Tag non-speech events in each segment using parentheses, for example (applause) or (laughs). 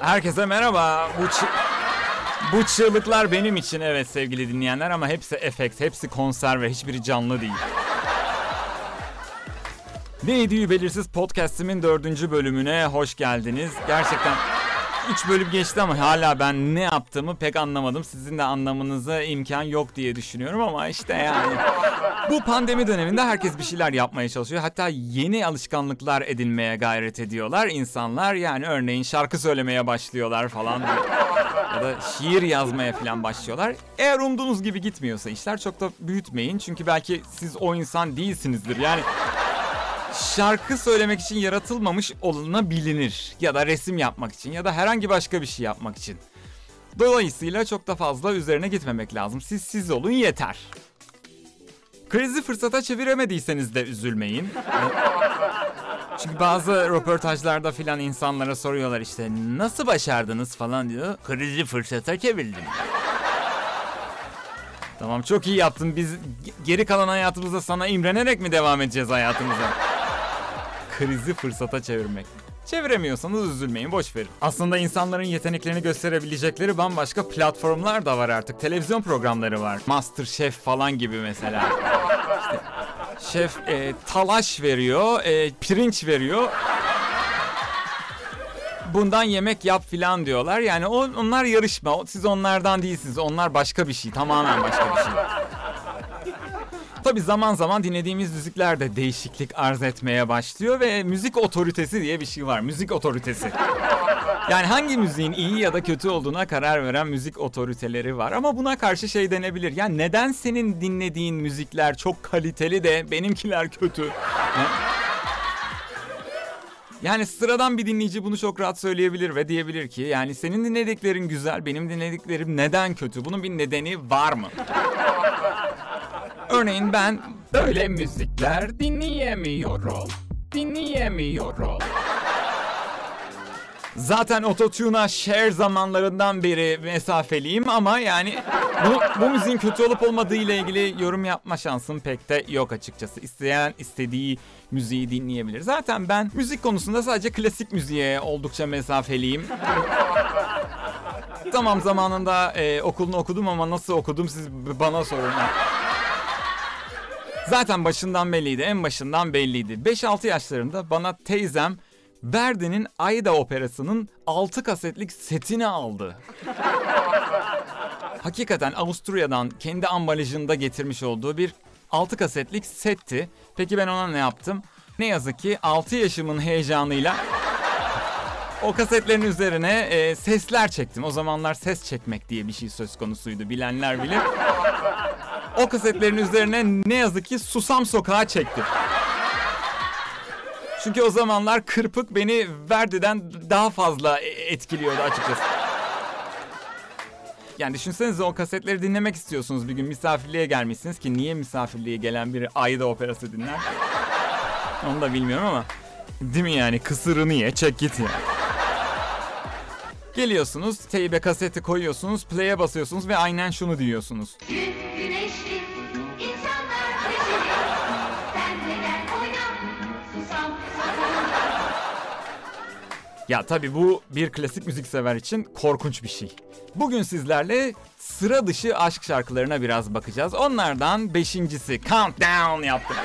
Herkese merhaba. Bu bu çığlıklar benim için evet sevgili dinleyenler ama hepsi efekt, hepsi konser ve hiçbiri canlı değil. Neydi belirsiz podcastimin dördüncü bölümüne hoş geldiniz. Gerçekten 3 bölüm geçti ama hala ben ne yaptığımı pek anlamadım. Sizin de anlamanıza imkan yok diye düşünüyorum ama işte yani. Bu pandemi döneminde herkes bir şeyler yapmaya çalışıyor. Hatta yeni alışkanlıklar edinmeye gayret ediyorlar insanlar. Yani örneğin şarkı söylemeye başlıyorlar falan. ya da şiir yazmaya falan başlıyorlar. Eğer umduğunuz gibi gitmiyorsa işler çok da büyütmeyin. Çünkü belki siz o insan değilsinizdir. Yani şarkı söylemek için yaratılmamış olunabilir. Ya da resim yapmak için ya da herhangi başka bir şey yapmak için. Dolayısıyla çok da fazla üzerine gitmemek lazım. Siz siz olun yeter. Krizi fırsata çeviremediyseniz de üzülmeyin. (laughs) Çünkü bazı röportajlarda filan insanlara soruyorlar işte nasıl başardınız falan diyor. Krizi fırsata çevirdim. Tamam çok iyi yaptın. Biz geri kalan hayatımızda sana imrenerek mi devam edeceğiz hayatımıza? Krizi fırsata çevirmek. Çeviremiyorsanız üzülmeyin boş verin. Aslında insanların yeteneklerini gösterebilecekleri bambaşka platformlar da var artık. Televizyon programları var. Master Chef falan gibi mesela. İşte şef e, talaş veriyor, e, pirinç veriyor. Bundan yemek yap filan diyorlar. Yani o, onlar yarışma. Siz onlardan değilsiniz. Onlar başka bir şey. Tamamen başka bir şey. Tabi zaman zaman dinlediğimiz müzikler de değişiklik arz etmeye başlıyor ve müzik otoritesi diye bir şey var. Müzik otoritesi. Yani hangi müziğin iyi ya da kötü olduğuna karar veren müzik otoriteleri var. Ama buna karşı şey denebilir. Ya neden senin dinlediğin müzikler çok kaliteli de benimkiler kötü? Yani sıradan bir dinleyici bunu çok rahat söyleyebilir ve diyebilir ki yani senin dinlediklerin güzel, benim dinlediklerim neden kötü? Bunun bir nedeni var mı? Örneğin ben böyle müzikler dinleyemiyorum. Dinleyemiyorum. Zaten ototune'a share zamanlarından beri mesafeliyim ama yani bu, bu müziğin kötü olup olmadığı ile ilgili yorum yapma şansım pek de yok açıkçası. İsteyen istediği müziği dinleyebilir. Zaten ben müzik konusunda sadece klasik müziğe oldukça mesafeliyim. tamam zamanında e, okulunu okudum ama nasıl okudum siz bana sorun. Zaten başından belliydi, en başından belliydi. 5-6 yaşlarında bana teyzem Verdi'nin Aida operasının 6 kasetlik setini aldı. (laughs) Hakikaten Avusturya'dan kendi ambalajında getirmiş olduğu bir 6 kasetlik setti. Peki ben ona ne yaptım? Ne yazık ki 6 yaşımın heyecanıyla o kasetlerin üzerine e, sesler çektim. O zamanlar ses çekmek diye bir şey söz konusuydu. Bilenler bilir. O kasetlerin üzerine ne yazık ki Susam Sokağı çektim. Çünkü o zamanlar kırpık beni Verdi'den daha fazla etkiliyordu açıkçası. Yani düşünsenize o kasetleri dinlemek istiyorsunuz bir gün misafirliğe gelmişsiniz ki niye misafirliğe gelen biri Ayda operası dinler? Onu da bilmiyorum ama değil mi yani kısırını ye çek git ya. Geliyorsunuz teybe kaseti koyuyorsunuz play'e basıyorsunuz ve aynen şunu diyorsunuz. Güneşli Ya tabi bu bir klasik müzik sever için korkunç bir şey. Bugün sizlerle sıra dışı aşk şarkılarına biraz bakacağız. Onlardan beşincisi Countdown yaptım.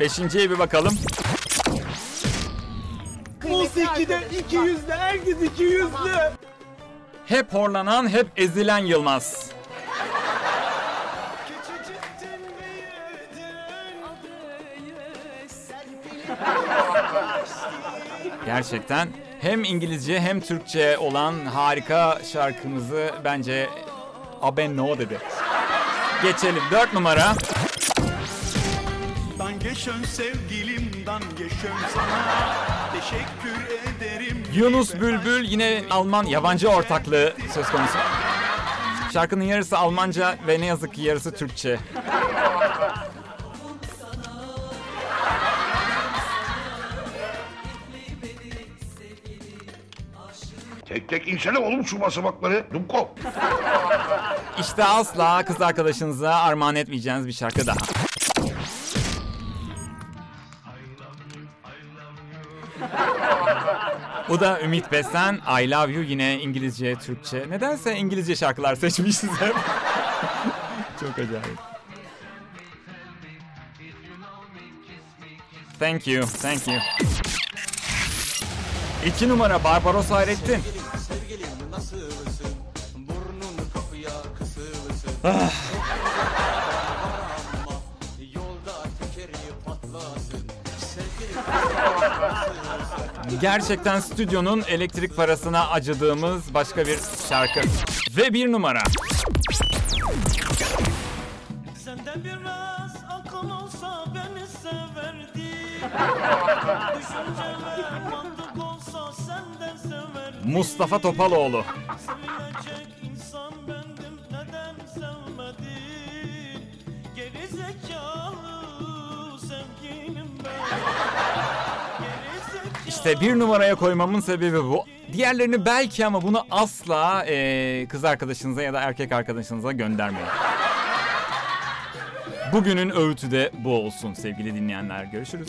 Beşinciye bir bakalım. Musikide iki yüzlü, herkes iki yüzlü. Hep horlanan, hep ezilen Yılmaz. Gerçekten hem İngilizce hem Türkçe olan harika şarkımızı bence Abe No dedi. Geçelim. Dört numara. Dankeschön sevgilim, dankeschön sana. Teşekkür ederim. Yunus Bülbül yine Alman yabancı ortaklığı söz konusu. Şarkının yarısı Almanca ve ne yazık ki yarısı Türkçe. Tek tek insene oğlum şu basamakları. Dumko. İşte asla kız arkadaşınıza armağan etmeyeceğiniz bir şarkı daha. Bu da Ümit Besen, I Love You yine İngilizce, Türkçe. Nedense İngilizce şarkılar seçmişiz hep. (laughs) Çok acayip. Thank you, thank you. İki numara Barbaros Hayrettin. Sevgilim nasılsın? Burnun kapıya kısılsın. Ah. Ama yolda tekeri patlasın. Sevgilim Gerçekten stüdyonun elektrik parasına acıdığımız başka bir şarkı. Ve bir numara. Sende biraz akıl olsa beni severdin (laughs) Düşünceler mantık Geri zekalı İşte bir numaraya koymamın sebebi bu. Diğerlerini belki ama bunu asla eee, kız arkadaşınıza ya da erkek arkadaşınıza göndermeyin. Bugünün öğütü de bu olsun sevgili dinleyenler. Görüşürüz.